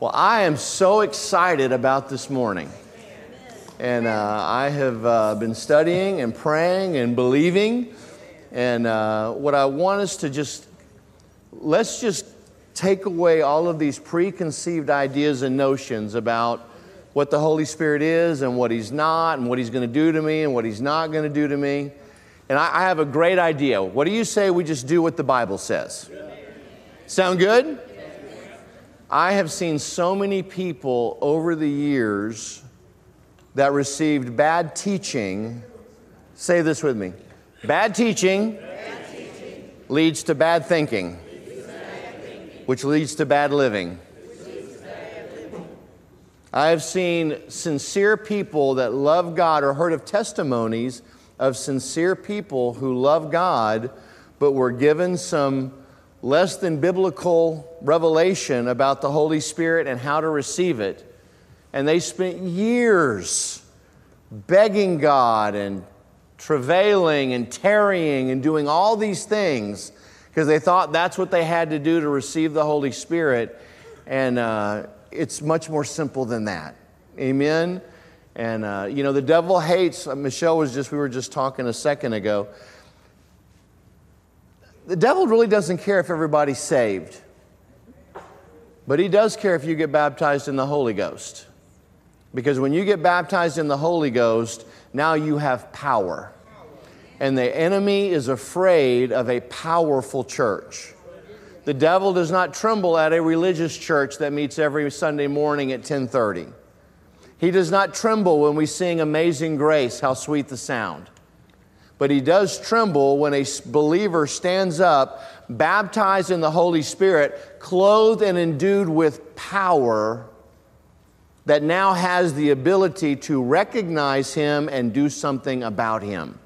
Well, I am so excited about this morning. And uh, I have uh, been studying and praying and believing. And uh, what I want us to just, let's just take away all of these preconceived ideas and notions about what the Holy Spirit is and what He's not, and what He's going to do to me and what He's not going to do to me. And I, I, have a great idea. What do you say we just do what the Bible says? Sound good? I have seen so many people over the years that received bad teaching. Say this with me bad teaching, bad teaching. leads to bad thinking, leads to bad thinking. which leads to bad living. I have seen sincere people that love God or heard of testimonies of sincere people who love God but were given some less than biblical revelation about the Holy Spirit and how to receive it. And they spent years begging God and travailing and tarrying and doing all these things because they thought that's what they had to do to receive the Holy Spirit. And uh, it's much more simple than that. Amen. And uh, you know, the devil hates, uh, Michelle was just, we were just talking a second ago the devil really doesn't care if everybody's saved, but he does care if you get baptized in the Holy Ghost. Because when you get baptized in the Holy Ghost, now you have power. And the enemy is afraid of a powerful church. The devil does not tremble at a religious church that meets every Sunday morning at 1030. He does not tremble when we sing Amazing Grace, how sweet the sound but he does tremble when a believer stands up, baptized in the Holy Spirit, clothed and endued with power that now has the ability to recognize him and do something about him.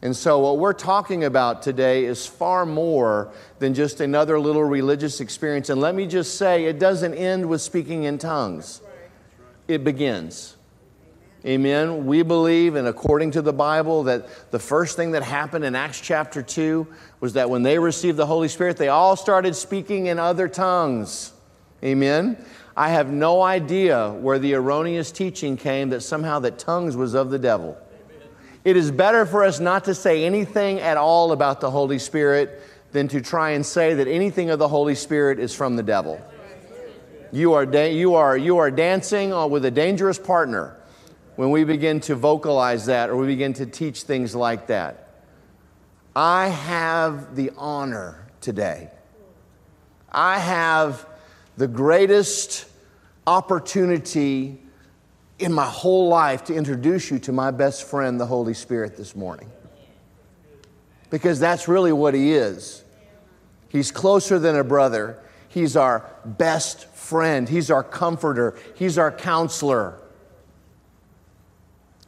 And so, what we're talking about today is far more than just another little religious experience. And let me just say, it doesn't end with speaking in tongues, it begins. Amen. We believe, and according to the Bible, that the first thing that happened in Acts chapter 2 was that when they received the Holy Spirit, they all started speaking in other tongues. Amen. I have no idea where the erroneous teaching came that somehow that tongues was of the devil. It is better for us not to say anything at all about the Holy Spirit than to try and say that anything of the Holy Spirit is from the devil. You are, da- you are, you are dancing uh, with a dangerous partner when we begin to vocalize that or we begin to teach things like that. I have the honor today. I have the greatest opportunity in my whole life to introduce you to my best friend, the Holy Spirit, this morning. Because that's really what He is. He's closer than a brother, He's our best friend, He's our comforter, He's our counselor.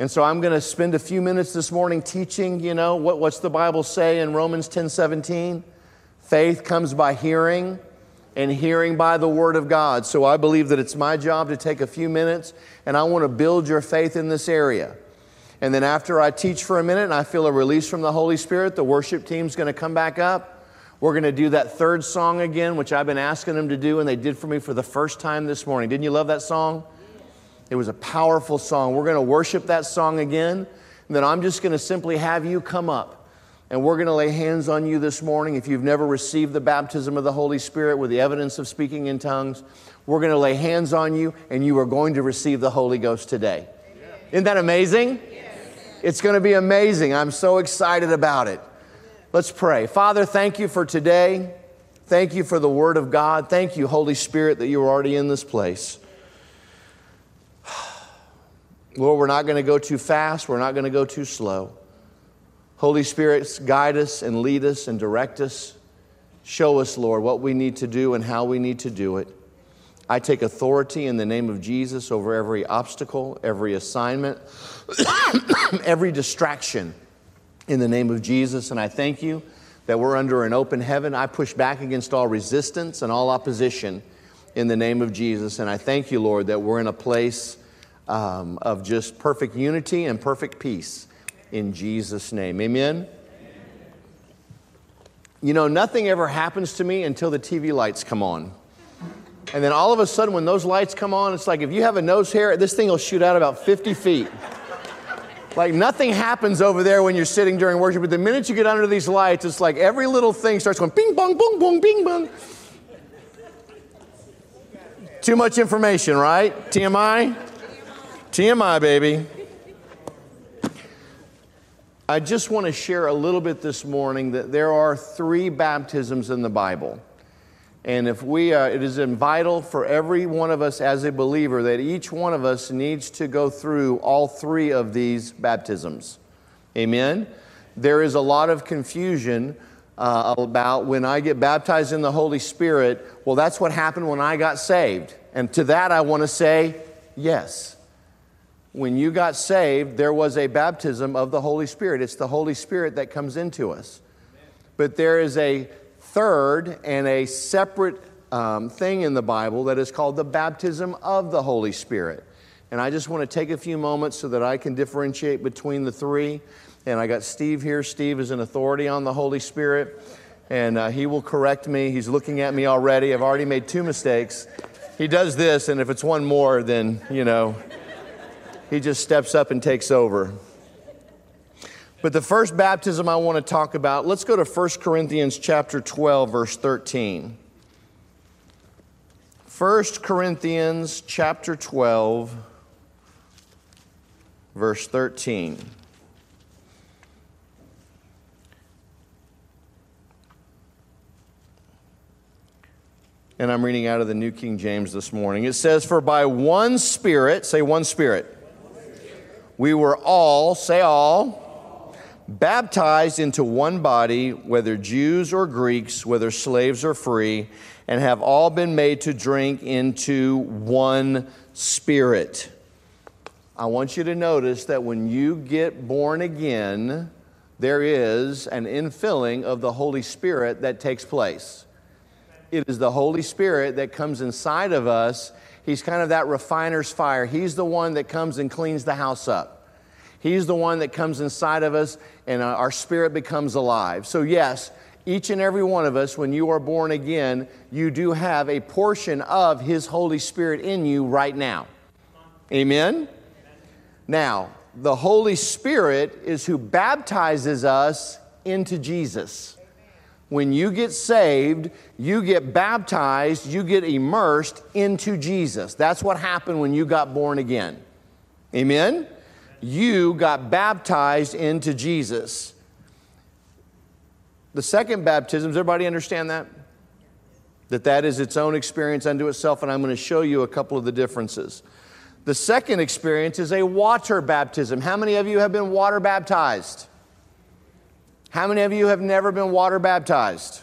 And so I'm going to spend a few minutes this morning teaching, you know, what, what's the Bible say in Romans 10 17? Faith comes by hearing, and hearing by the Word of God. So I believe that it's my job to take a few minutes, and I want to build your faith in this area. And then after I teach for a minute and I feel a release from the Holy Spirit, the worship team's going to come back up. We're going to do that third song again, which I've been asking them to do, and they did for me for the first time this morning. Didn't you love that song? It was a powerful song. We're going to worship that song again. And then I'm just going to simply have you come up and we're going to lay hands on you this morning. If you've never received the baptism of the Holy Spirit with the evidence of speaking in tongues, we're going to lay hands on you and you are going to receive the Holy Ghost today. Isn't that amazing? It's going to be amazing. I'm so excited about it. Let's pray. Father, thank you for today. Thank you for the Word of God. Thank you, Holy Spirit, that you are already in this place. Lord, we're not going to go too fast. We're not going to go too slow. Holy Spirit, guide us and lead us and direct us. Show us, Lord, what we need to do and how we need to do it. I take authority in the name of Jesus over every obstacle, every assignment, every distraction in the name of Jesus. And I thank you that we're under an open heaven. I push back against all resistance and all opposition in the name of Jesus. And I thank you, Lord, that we're in a place um, of just perfect unity and perfect peace in Jesus' name. Amen? You know, nothing ever happens to me until the TV lights come on. And then all of a sudden, when those lights come on, it's like if you have a nose hair, this thing will shoot out about 50 feet. Like nothing happens over there when you're sitting during worship, but the minute you get under these lights, it's like every little thing starts going bing bong, boom, boom, bing bong. Too much information, right? TMI? TMI, baby. I just want to share a little bit this morning that there are three baptisms in the Bible. And if we, uh, it is vital for every one of us as a believer that each one of us needs to go through all three of these baptisms. Amen? There is a lot of confusion uh, about when I get baptized in the Holy Spirit. Well, that's what happened when I got saved. And to that, I want to say yes. When you got saved, there was a baptism of the Holy Spirit. It's the Holy Spirit that comes into us. But there is a third and a separate um, thing in the Bible that is called the baptism of the Holy Spirit. And I just want to take a few moments so that I can differentiate between the three. And I got Steve here. Steve is an authority on the Holy Spirit, and uh, he will correct me. He's looking at me already. I've already made two mistakes. He does this, and if it's one more, then, you know, he just steps up and takes over. But the first baptism I want to talk about, let's go to 1 Corinthians chapter 12 verse 13. 1 Corinthians chapter 12 verse 13. And I'm reading out of the New King James this morning. It says, For by one Spirit, say one Spirit, we were all, say all, baptized into one body, whether Jews or Greeks, whether slaves or free, and have all been made to drink into one spirit. I want you to notice that when you get born again, there is an infilling of the Holy Spirit that takes place. It is the Holy Spirit that comes inside of us. He's kind of that refiner's fire. He's the one that comes and cleans the house up. He's the one that comes inside of us and uh, our spirit becomes alive. So, yes, each and every one of us, when you are born again, you do have a portion of His Holy Spirit in you right now. Amen? Now, the Holy Spirit is who baptizes us into Jesus. When you get saved, you get baptized, you get immersed into Jesus. That's what happened when you got born again. Amen? you got baptized into Jesus. The second baptism, does everybody understand that? That that is its own experience unto itself, and I'm going to show you a couple of the differences. The second experience is a water baptism. How many of you have been water baptized? How many of you have never been water baptized?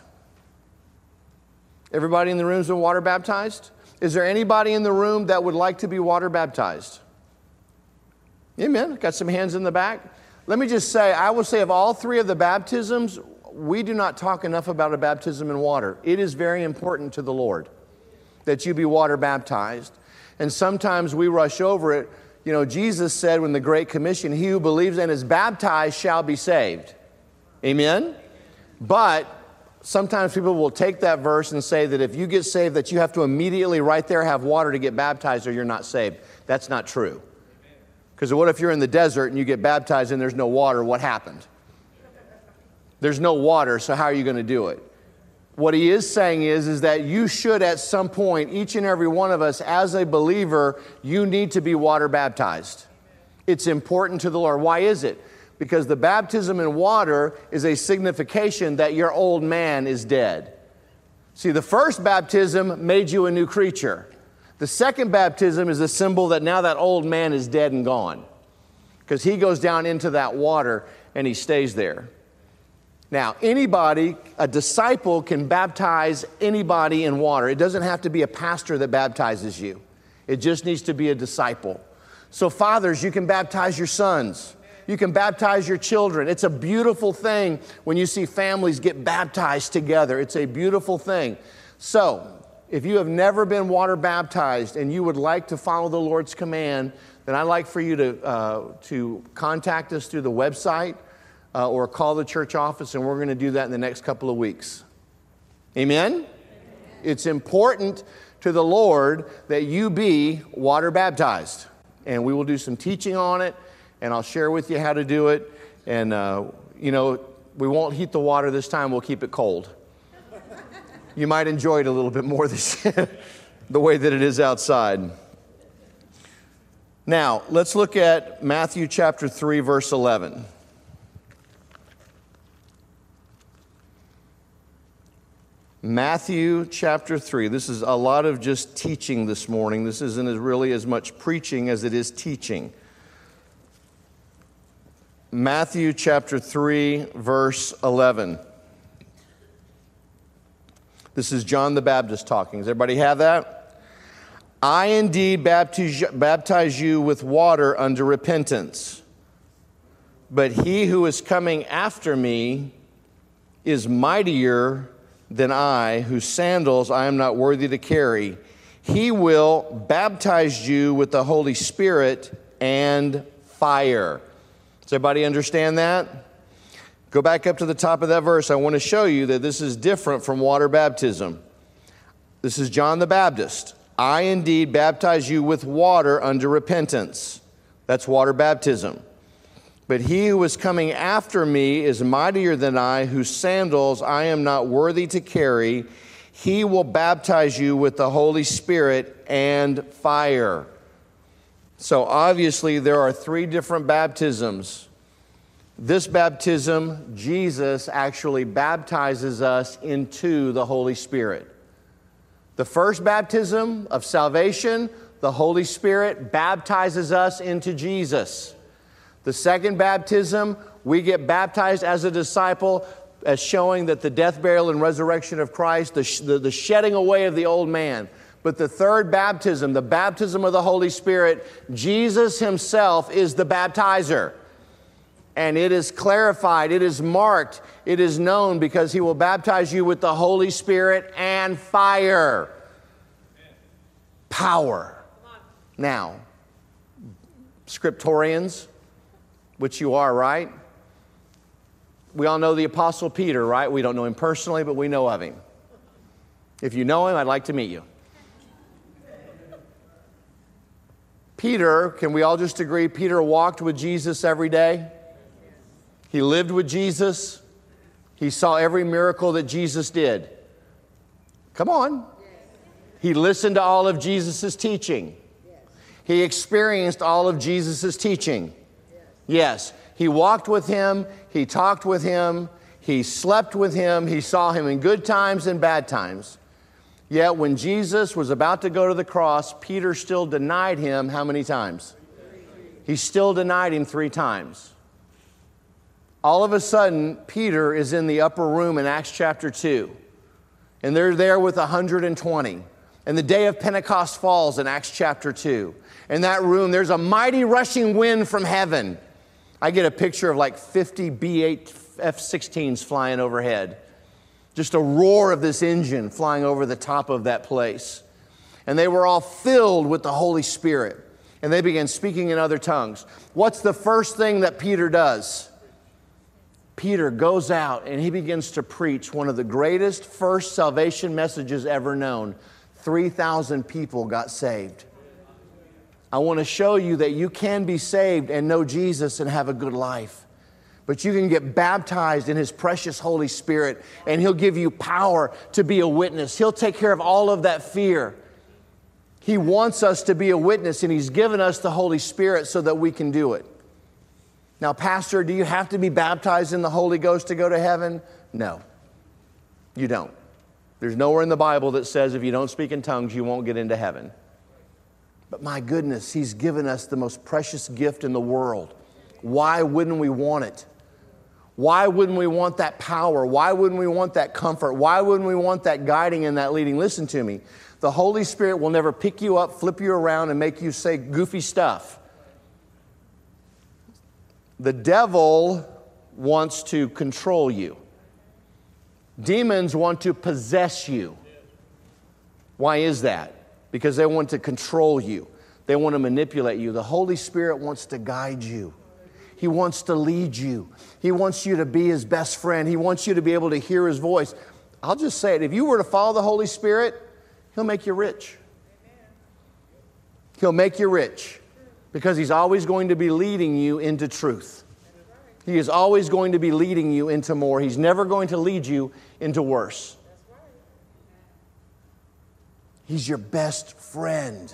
Everybody in the room has been water baptized? Is there anybody in the room that would like to be water baptized? Amen. Got some hands in the back. Let me just say, I will say of all three of the baptisms, we do not talk enough about a baptism in water. It is very important to the Lord that you be water baptized. And sometimes we rush over it. You know, Jesus said when the Great Commission, He who believes and is baptized shall be saved. Amen? But sometimes people will take that verse and say that if you get saved, that you have to immediately right there have water to get baptized or you're not saved. That's not true. Because what if you're in the desert and you get baptized and there's no water? What happened? There's no water, so how are you going to do it? What he is saying is, is that you should at some point, each and every one of us, as a believer, you need to be water baptized. It's important to the Lord. Why is it? Because the baptism in water is a signification that your old man is dead. See, the first baptism made you a new creature. The second baptism is a symbol that now that old man is dead and gone because he goes down into that water and he stays there. Now, anybody, a disciple, can baptize anybody in water. It doesn't have to be a pastor that baptizes you, it just needs to be a disciple. So, fathers, you can baptize your sons. You can baptize your children. It's a beautiful thing when you see families get baptized together. It's a beautiful thing. So, if you have never been water baptized and you would like to follow the Lord's command, then I'd like for you to, uh, to contact us through the website uh, or call the church office, and we're going to do that in the next couple of weeks. Amen? It's important to the Lord that you be water baptized. And we will do some teaching on it, and I'll share with you how to do it. And, uh, you know, we won't heat the water this time, we'll keep it cold. You might enjoy it a little bit more this the way that it is outside. Now, let's look at Matthew chapter 3, verse 11. Matthew chapter 3. This is a lot of just teaching this morning. This isn't as really as much preaching as it is teaching. Matthew chapter 3, verse 11. This is John the Baptist talking. Does everybody have that? I indeed baptize, baptize you with water unto repentance, but he who is coming after me is mightier than I, whose sandals I am not worthy to carry. He will baptize you with the Holy Spirit and fire. Does everybody understand that? Go back up to the top of that verse. I want to show you that this is different from water baptism. This is John the Baptist. I indeed baptize you with water unto repentance. That's water baptism. But he who is coming after me is mightier than I, whose sandals I am not worthy to carry. He will baptize you with the Holy Spirit and fire. So obviously, there are three different baptisms. This baptism, Jesus actually baptizes us into the Holy Spirit. The first baptism of salvation, the Holy Spirit baptizes us into Jesus. The second baptism, we get baptized as a disciple, as showing that the death, burial, and resurrection of Christ, the, the, the shedding away of the old man. But the third baptism, the baptism of the Holy Spirit, Jesus Himself is the baptizer. And it is clarified, it is marked, it is known because He will baptize you with the Holy Spirit and fire. Power. Now, scriptorians, which you are, right? We all know the Apostle Peter, right? We don't know him personally, but we know of him. If you know him, I'd like to meet you. Peter, can we all just agree? Peter walked with Jesus every day. He lived with Jesus. He saw every miracle that Jesus did. Come on. He listened to all of Jesus' teaching. He experienced all of Jesus' teaching. Yes, he walked with him, he talked with him, he slept with him, he saw him in good times and bad times. Yet when Jesus was about to go to the cross, Peter still denied him how many times? He still denied him three times. All of a sudden, Peter is in the upper room in Acts chapter 2, and they're there with 120. And the day of Pentecost falls in Acts chapter 2. In that room, there's a mighty rushing wind from heaven I get a picture of like 50 B 8 F 16s flying overhead. Just a roar of this engine flying over the top of that place. And they were all filled with the Holy Spirit. And they began speaking in other tongues. What's the first thing that Peter does? Peter goes out and he begins to preach one of the greatest first salvation messages ever known. 3,000 people got saved. I want to show you that you can be saved and know Jesus and have a good life. But you can get baptized in His precious Holy Spirit, and He'll give you power to be a witness. He'll take care of all of that fear. He wants us to be a witness, and He's given us the Holy Spirit so that we can do it. Now, Pastor, do you have to be baptized in the Holy Ghost to go to heaven? No, you don't. There's nowhere in the Bible that says if you don't speak in tongues, you won't get into heaven. But my goodness, He's given us the most precious gift in the world. Why wouldn't we want it? Why wouldn't we want that power? Why wouldn't we want that comfort? Why wouldn't we want that guiding and that leading? Listen to me. The Holy Spirit will never pick you up, flip you around, and make you say goofy stuff. The devil wants to control you, demons want to possess you. Why is that? because they want to control you, they want to manipulate you. The Holy Spirit wants to guide you. He wants to lead you. He wants you to be his best friend. He wants you to be able to hear his voice. I'll just say it. If you were to follow the Holy Spirit, He'll make you rich. He'll make you rich because He's always going to be leading you into truth. He is always going to be leading you into more. He's never going to lead you into worse. He's your best friend.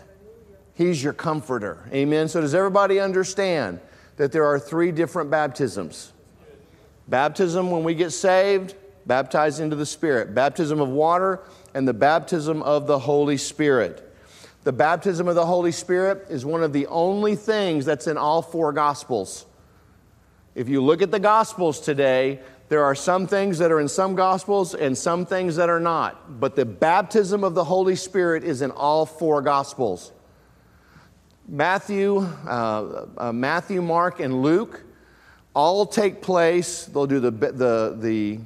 He's your comforter. Amen. So, does everybody understand that there are three different baptisms? Baptism when we get saved, baptized into the Spirit, baptism of water, and the baptism of the Holy Spirit. The baptism of the Holy Spirit is one of the only things that's in all four Gospels. If you look at the Gospels today, there are some things that are in some Gospels and some things that are not. But the baptism of the Holy Spirit is in all four Gospels. Matthew, uh, uh, Matthew, Mark, and Luke all take place. They'll do the, the, the,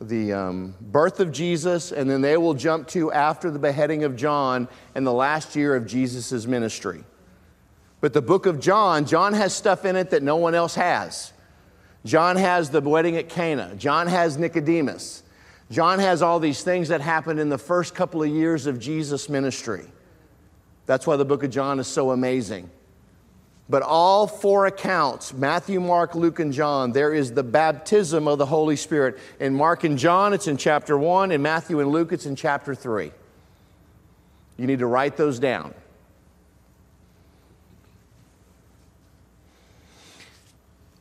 the um, birth of Jesus, and then they will jump to after the beheading of John and the last year of Jesus' ministry. But the book of John, John has stuff in it that no one else has. John has the wedding at Cana. John has Nicodemus. John has all these things that happened in the first couple of years of Jesus' ministry. That's why the book of John is so amazing. But all four accounts Matthew, Mark, Luke, and John there is the baptism of the Holy Spirit. In Mark and John, it's in chapter 1. In Matthew and Luke, it's in chapter 3. You need to write those down.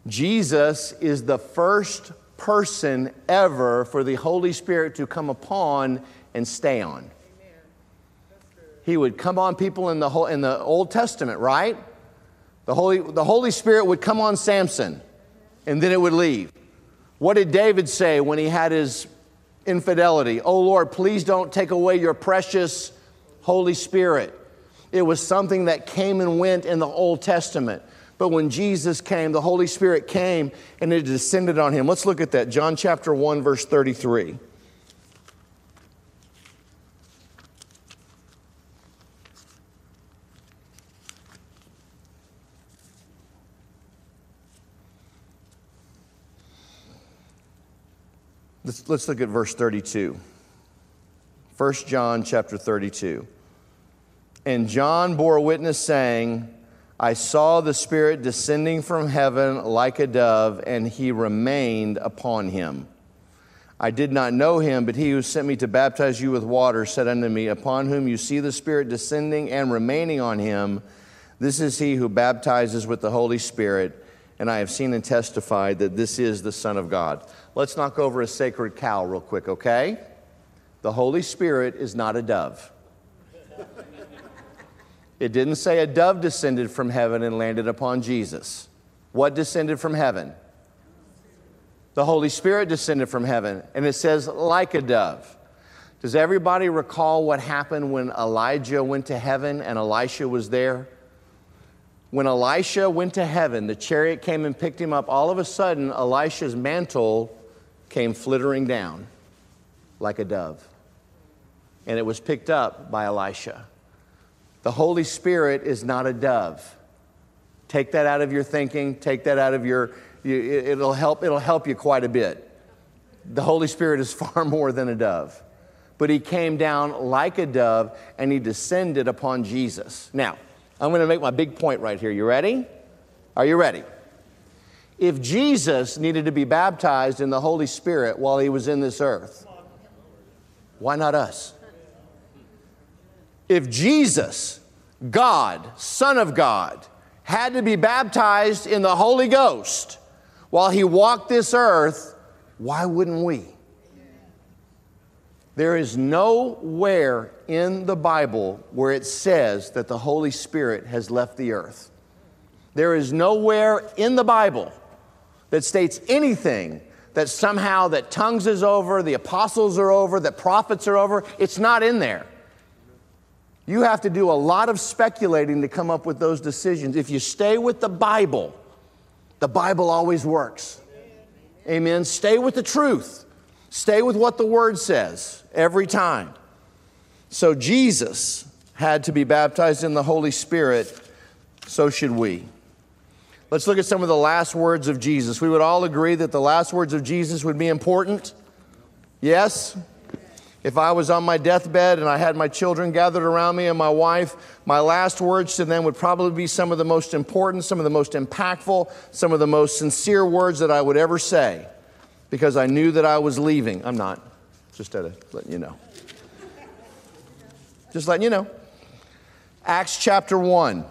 Jesus is the first person ever for the Holy Spirit to come upon and stay on. He would come on people in the, whole, in the Old Testament, right? The Holy, the Holy Spirit would come on Samson and then it would leave. What did David say when he had his infidelity? Oh Lord, please don't take away your precious Holy Spirit. It was something that came and went in the Old Testament. But when Jesus came, the Holy Spirit came and it descended on him. Let's look at that. John chapter 1, verse 33. Let's, let's look at verse 32. 1 John chapter 32. And John bore witness, saying, I saw the Spirit descending from heaven like a dove, and he remained upon him. I did not know him, but he who sent me to baptize you with water said unto me, Upon whom you see the Spirit descending and remaining on him, this is he who baptizes with the Holy Spirit. And I have seen and testified that this is the Son of God. Let's knock over a sacred cow real quick, okay? The Holy Spirit is not a dove. It didn't say a dove descended from heaven and landed upon Jesus. What descended from heaven? The Holy Spirit descended from heaven, and it says, like a dove. Does everybody recall what happened when Elijah went to heaven and Elisha was there? When Elisha went to heaven, the chariot came and picked him up. All of a sudden, Elisha's mantle came flittering down like a dove. And it was picked up by Elisha. The Holy Spirit is not a dove. Take that out of your thinking, take that out of your, it'll help, it'll help you quite a bit. The Holy Spirit is far more than a dove. But he came down like a dove and he descended upon Jesus. Now, I'm going to make my big point right here. You ready? Are you ready? If Jesus needed to be baptized in the Holy Spirit while he was in this earth, why not us? If Jesus, God, Son of God, had to be baptized in the Holy Ghost while he walked this earth, why wouldn't we? There is nowhere in the Bible where it says that the Holy Spirit has left the earth. There is nowhere in the Bible that states anything that somehow that tongues is over, the apostles are over, that prophets are over. It's not in there. You have to do a lot of speculating to come up with those decisions. If you stay with the Bible, the Bible always works. Amen. Stay with the truth. Stay with what the Word says every time. So Jesus had to be baptized in the Holy Spirit, so should we. Let's look at some of the last words of Jesus. We would all agree that the last words of Jesus would be important. Yes? If I was on my deathbed and I had my children gathered around me and my wife, my last words to them would probably be some of the most important, some of the most impactful, some of the most sincere words that I would ever say because I knew that I was leaving. I'm not, just to letting you know. Just letting you know. Acts chapter 1.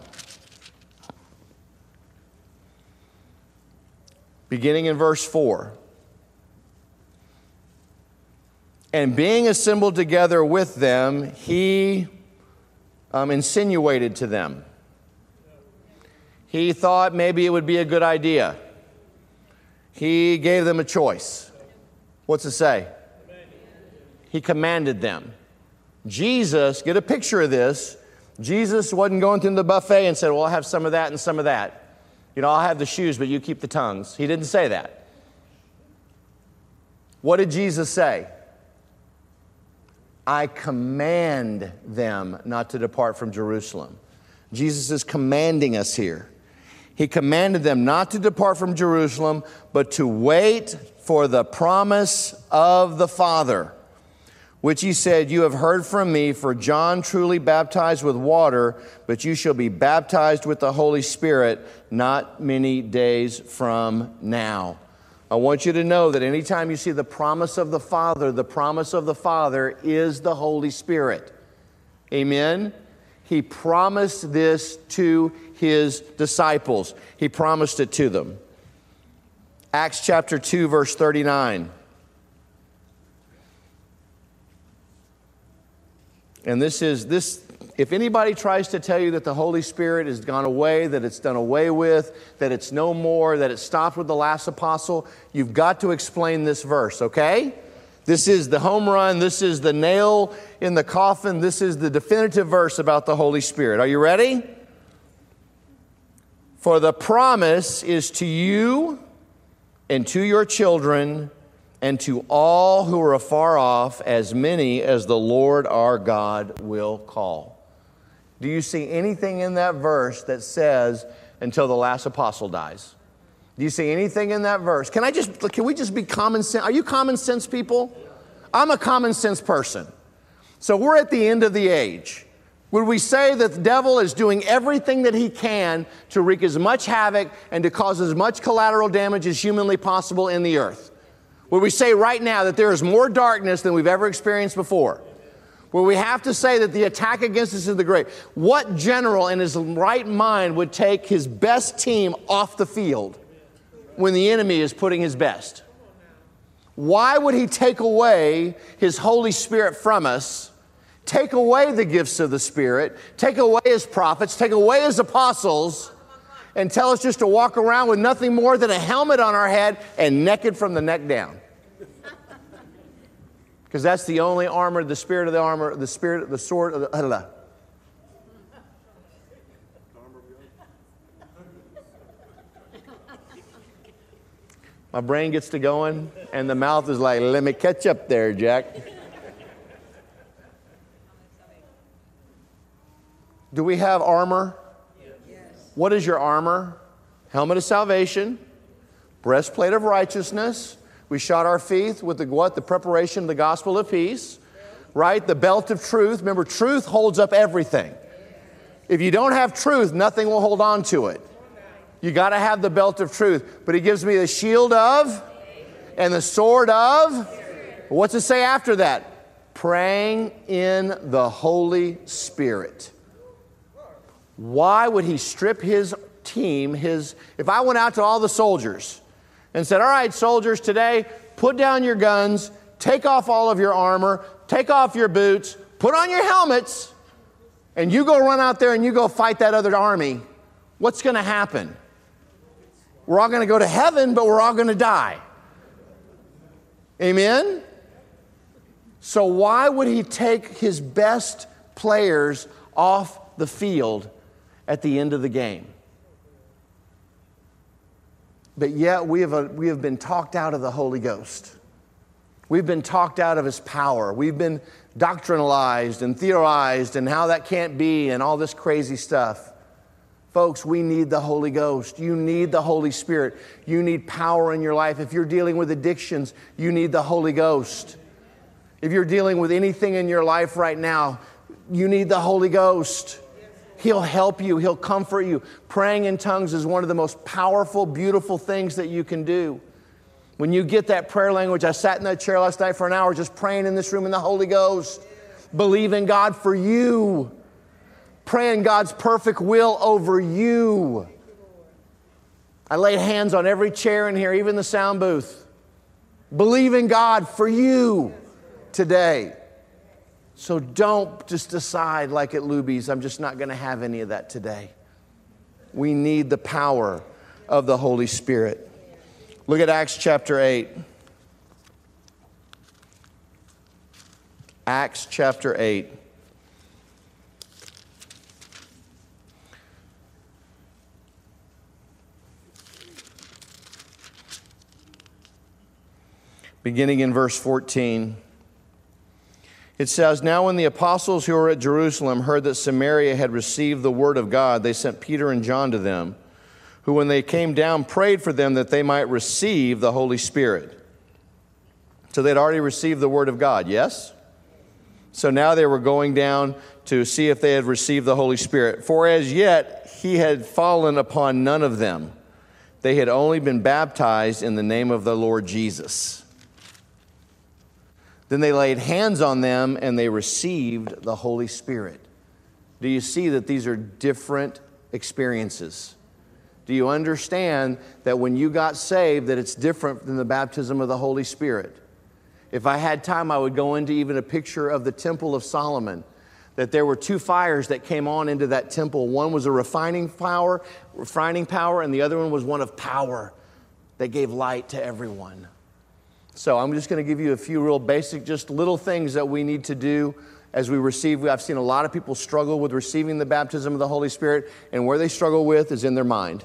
Beginning in verse 4. And being assembled together with them, he um, insinuated to them. He thought maybe it would be a good idea. He gave them a choice. What's it say? He commanded them. Jesus, get a picture of this. Jesus wasn't going through the buffet and said, Well, I'll have some of that and some of that. You know, I'll have the shoes, but you keep the tongues. He didn't say that. What did Jesus say? I command them not to depart from Jerusalem. Jesus is commanding us here. He commanded them not to depart from Jerusalem, but to wait for the promise of the Father, which he said, You have heard from me, for John truly baptized with water, but you shall be baptized with the Holy Spirit not many days from now. I want you to know that anytime you see the promise of the Father, the promise of the Father is the Holy Spirit. Amen? He promised this to his disciples, he promised it to them. Acts chapter 2, verse 39. And this is this if anybody tries to tell you that the Holy Spirit has gone away, that it's done away with, that it's no more, that it stopped with the last apostle, you've got to explain this verse, okay? This is the home run. This is the nail in the coffin. This is the definitive verse about the Holy Spirit. Are you ready? For the promise is to you and to your children and to all who are afar off, as many as the Lord our God will call. Do you see anything in that verse that says, until the last apostle dies? Do you see anything in that verse? Can I just, can we just be common sense? Are you common sense people? I'm a common sense person. So we're at the end of the age. Would we say that the devil is doing everything that he can to wreak as much havoc and to cause as much collateral damage as humanly possible in the earth? Would we say right now that there is more darkness than we've ever experienced before? where we have to say that the attack against us is the great. What general in his right mind would take his best team off the field when the enemy is putting his best? Why would he take away his Holy Spirit from us, take away the gifts of the Spirit, take away his prophets, take away his apostles, and tell us just to walk around with nothing more than a helmet on our head and naked from the neck down? Because that's the only armor, the spirit of the armor, the spirit, of the sword of the. My brain gets to going, and the mouth is like, let me catch up there, Jack. Do we have armor? What is your armor? Helmet of salvation, breastplate of righteousness, we shot our feet with the what? The preparation of the gospel of peace, right? The belt of truth. Remember, truth holds up everything. If you don't have truth, nothing will hold on to it. You got to have the belt of truth. But he gives me the shield of and the sword of. What's it say after that? Praying in the Holy Spirit. Why would he strip his team, his, if I went out to all the soldiers, and said, All right, soldiers, today, put down your guns, take off all of your armor, take off your boots, put on your helmets, and you go run out there and you go fight that other army. What's going to happen? We're all going to go to heaven, but we're all going to die. Amen? So, why would he take his best players off the field at the end of the game? but yet we have, a, we have been talked out of the Holy Ghost. We've been talked out of His power. We've been doctrinalized and theorized and how that can't be and all this crazy stuff. Folks, we need the Holy Ghost. You need the Holy Spirit. You need power in your life. If you're dealing with addictions, you need the Holy Ghost. If you're dealing with anything in your life right now, you need the Holy Ghost. He'll help you, He'll comfort you. Praying in tongues is one of the most powerful, beautiful things that you can do. When you get that prayer language, I sat in that chair last night for an hour just praying in this room in the Holy Ghost, believing God for you, praying God's perfect will over you. I laid hands on every chair in here, even the sound booth, believing God for you today. So don't just decide like at Luby's, I'm just not going to have any of that today. We need the power of the Holy Spirit. Look at Acts chapter 8. Acts chapter 8. Beginning in verse 14. It says, Now when the apostles who were at Jerusalem heard that Samaria had received the word of God, they sent Peter and John to them who, when they came down, prayed for them that they might receive the Holy Spirit. So they'd already received the Word of God, yes? So now they were going down to see if they had received the Holy Spirit. For as yet he had fallen upon none of them, they had only been baptized in the name of the Lord Jesus. Then they laid hands on them and they received the Holy Spirit. Do you see that these are different experiences? Do you understand that when you got saved that it's different than the baptism of the Holy Spirit? If I had time, I would go into even a picture of the Temple of Solomon. That there were two fires that came on into that temple. One was a refining power, refining power, and the other one was one of power that gave light to everyone. So I'm just going to give you a few real basic, just little things that we need to do as we receive. I've seen a lot of people struggle with receiving the baptism of the Holy Spirit, and where they struggle with is in their mind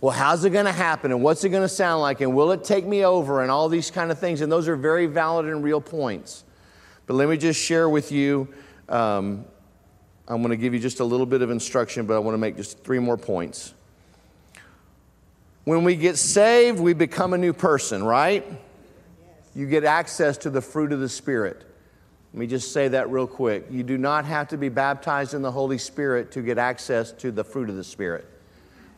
well, how's it going to happen? And what's it going to sound like? And will it take me over? And all these kind of things. And those are very valid and real points. But let me just share with you. Um, I'm going to give you just a little bit of instruction, but I want to make just three more points. When we get saved, we become a new person, right? You get access to the fruit of the Spirit. Let me just say that real quick. You do not have to be baptized in the Holy Spirit to get access to the fruit of the Spirit.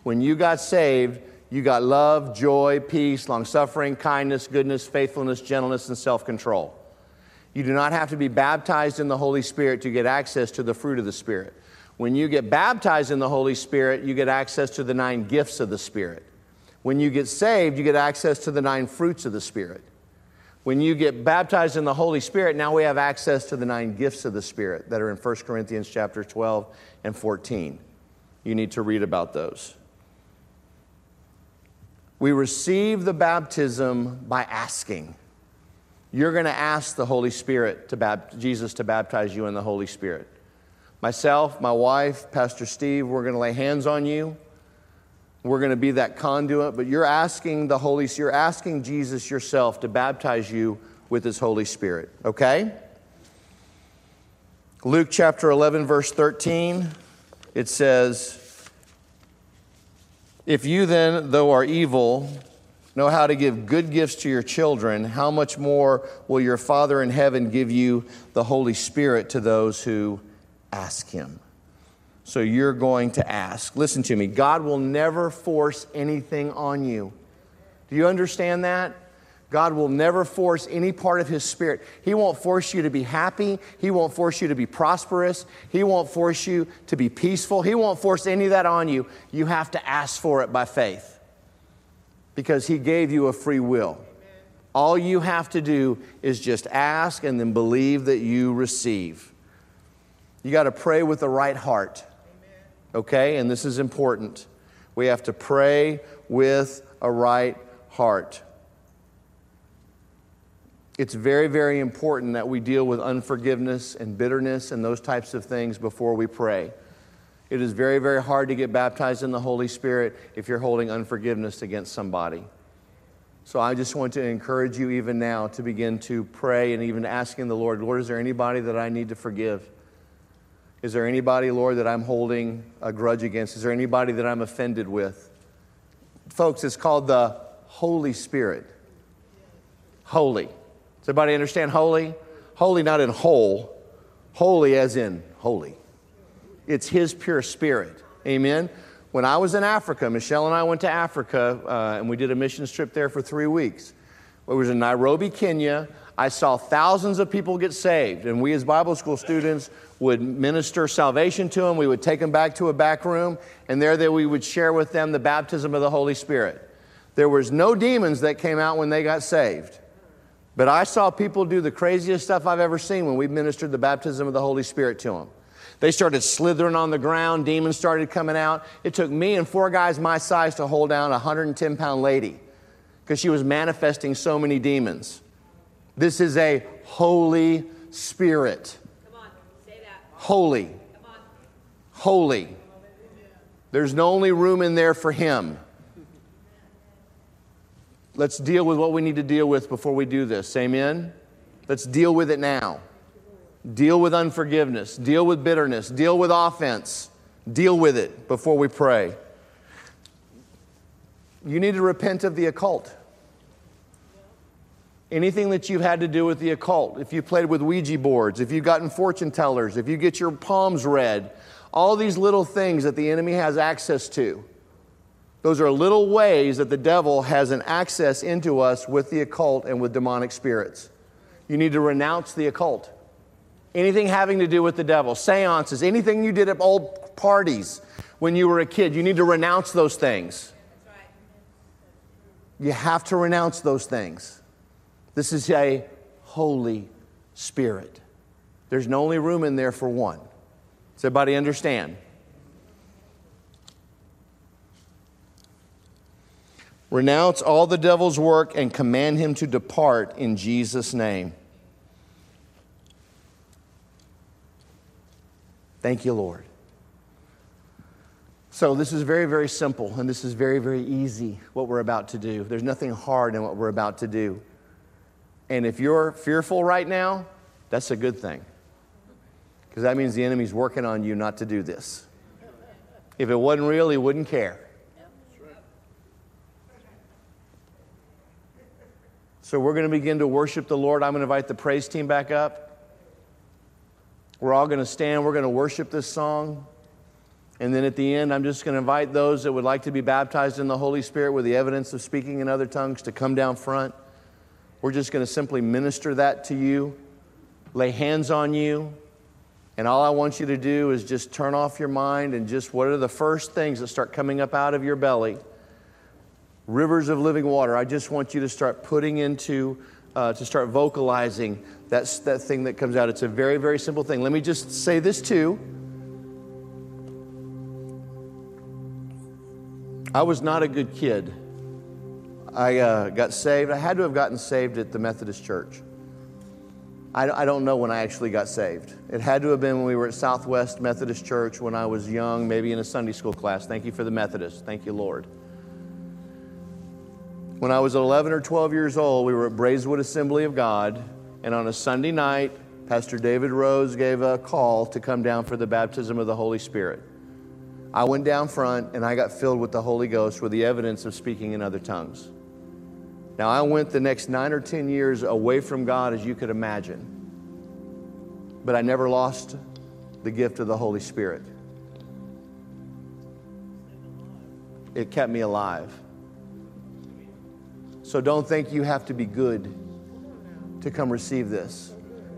When you got saved, you got love, joy, peace, long suffering, kindness, goodness, faithfulness, gentleness, and self control. You do not have to be baptized in the Holy Spirit to get access to the fruit of the Spirit. When you get baptized in the Holy Spirit, you get access to the nine gifts of the Spirit. When you get saved, you get access to the nine fruits of the Spirit. When you get baptized in the Holy Spirit, now we have access to the nine gifts of the Spirit that are in 1 Corinthians chapter 12 and 14. You need to read about those. We receive the baptism by asking. You're going to ask the Holy Spirit to bap- Jesus to baptize you in the Holy Spirit. Myself, my wife, Pastor Steve, we're going to lay hands on you. We're going to be that conduit, but you're asking the Holy you're asking Jesus yourself to baptize you with his Holy Spirit, okay? Luke chapter 11 verse 13 it says if you then, though are evil, know how to give good gifts to your children, how much more will your Father in heaven give you the Holy Spirit to those who ask him? So you're going to ask. Listen to me God will never force anything on you. Do you understand that? God will never force any part of His Spirit. He won't force you to be happy. He won't force you to be prosperous. He won't force you to be peaceful. He won't force any of that on you. You have to ask for it by faith because He gave you a free will. All you have to do is just ask and then believe that you receive. You got to pray with the right heart. Okay? And this is important. We have to pray with a right heart it's very, very important that we deal with unforgiveness and bitterness and those types of things before we pray. It is very, very hard to get baptized in the Holy Spirit if you're holding unforgiveness against somebody. So I just want to encourage you even now to begin to pray and even asking the Lord, Lord, is there anybody that I need to forgive? Is there anybody, Lord, that I'm holding a grudge against? Is there anybody that I'm offended with? Folks, it's called the Holy Spirit. Holy. Does everybody understand holy? Holy not in whole, holy as in holy. It's His pure spirit. Amen. When I was in Africa, Michelle and I went to Africa uh, and we did a mission trip there for three weeks. It was in Nairobi, Kenya. I saw thousands of people get saved, and we as Bible school students would minister salvation to them. We would take them back to a back room, and there we would share with them the baptism of the Holy Spirit. There was no demons that came out when they got saved. But I saw people do the craziest stuff I've ever seen when we ministered the baptism of the Holy Spirit to them. They started slithering on the ground, demons started coming out. It took me and four guys my size to hold down a 110 pound lady because she was manifesting so many demons. This is a Holy Spirit. Come on, say that. Holy. Come on. Holy. There's no only room in there for Him. Let's deal with what we need to deal with before we do this. Amen? Let's deal with it now. Deal with unforgiveness. Deal with bitterness. Deal with offense. Deal with it before we pray. You need to repent of the occult. Anything that you've had to do with the occult, if you played with Ouija boards, if you've gotten fortune tellers, if you get your palms read, all these little things that the enemy has access to. Those are little ways that the devil has an access into us with the occult and with demonic spirits. You need to renounce the occult. Anything having to do with the devil, seances, anything you did at old parties when you were a kid, you need to renounce those things. You have to renounce those things. This is a Holy Spirit. There's no only room in there for one. Does everybody understand? Renounce all the devil's work and command him to depart in Jesus' name. Thank you, Lord. So, this is very, very simple, and this is very, very easy what we're about to do. There's nothing hard in what we're about to do. And if you're fearful right now, that's a good thing. Because that means the enemy's working on you not to do this. If it wasn't real, he wouldn't care. So we're going to begin to worship the Lord. I'm going to invite the praise team back up. We're all going to stand. We're going to worship this song. And then at the end, I'm just going to invite those that would like to be baptized in the Holy Spirit with the evidence of speaking in other tongues to come down front. We're just going to simply minister that to you, lay hands on you. And all I want you to do is just turn off your mind and just what are the first things that start coming up out of your belly? rivers of living water. I just want you to start putting into, uh, to start vocalizing that, that thing that comes out. It's a very, very simple thing. Let me just say this too. I was not a good kid. I uh, got saved. I had to have gotten saved at the Methodist Church. I, I don't know when I actually got saved. It had to have been when we were at Southwest Methodist Church when I was young, maybe in a Sunday school class. Thank you for the Methodist. Thank you, Lord. When I was 11 or 12 years old, we were at Braeswood Assembly of God, and on a Sunday night, Pastor David Rose gave a call to come down for the baptism of the Holy Spirit. I went down front and I got filled with the Holy Ghost with the evidence of speaking in other tongues. Now, I went the next nine or 10 years away from God as you could imagine, but I never lost the gift of the Holy Spirit. It kept me alive. So don't think you have to be good to come receive this.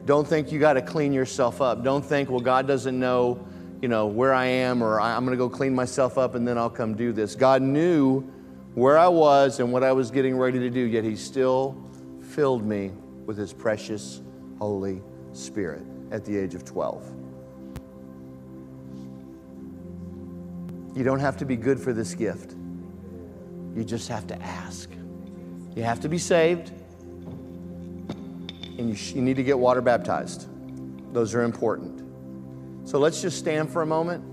Don't think you got to clean yourself up. Don't think, well, God doesn't know, you know, where I am or I'm going to go clean myself up and then I'll come do this. God knew where I was and what I was getting ready to do, yet He still filled me with His precious Holy Spirit at the age of 12. You don't have to be good for this gift. You just have to ask. You have to be saved, and you, sh- you need to get water baptized. Those are important. So let's just stand for a moment.